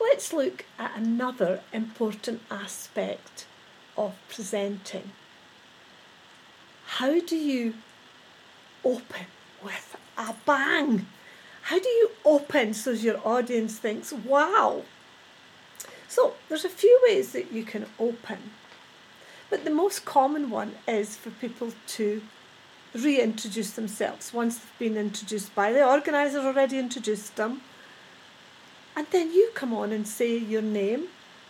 let's look at another important aspect of presenting. How do you open with a bang? How do you open so your audience thinks, wow? So there's a few ways that you can open. But the most common one is for people to reintroduce themselves once they've been introduced by the organizer already introduced them and then you come on and say your name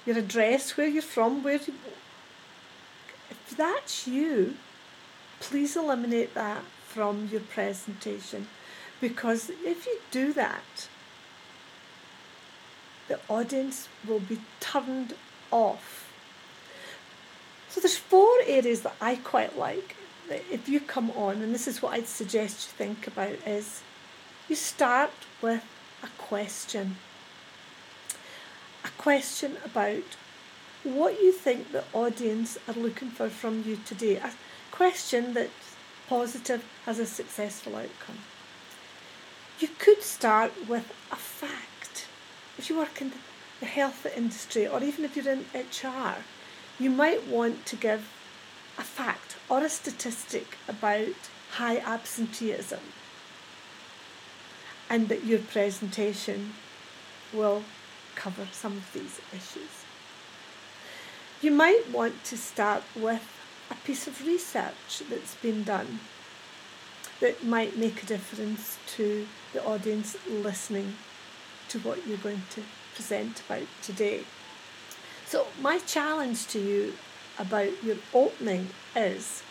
your address where you're from where you if that's you please eliminate that from your presentation because if you do that the audience will be turned off so there's four areas that I quite like if you come on, and this is what I'd suggest you think about, is you start with a question. Question about what you think the audience are looking for from you today. A question that's positive, has a successful outcome. You could start with a fact. If you work in the health industry or even if you're in HR, you might want to give a fact or a statistic about high absenteeism and that your presentation will cover some of these issues. You might want to start with a piece of research that's been done that might make a difference to the audience listening to what you're going to present about today. So, my challenge to you about your opening is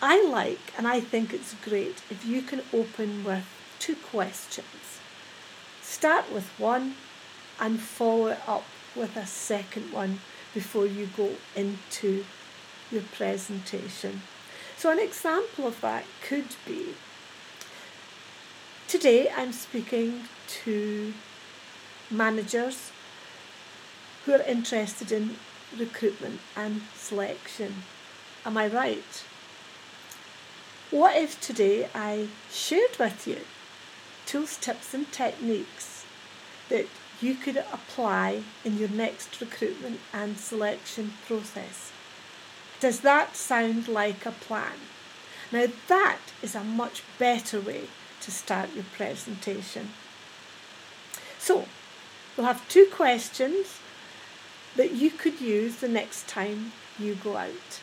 I like and I think it's great if you can open with two questions. Start with one and follow it up with a second one before you go into your presentation. So, an example of that could be today I'm speaking to managers who are interested in recruitment and selection. Am I right? What if today I shared with you tools, tips, and techniques that you could apply in your next recruitment and selection process? Does that sound like a plan? Now, that is a much better way to start your presentation. So, we'll have two questions that you could use the next time you go out.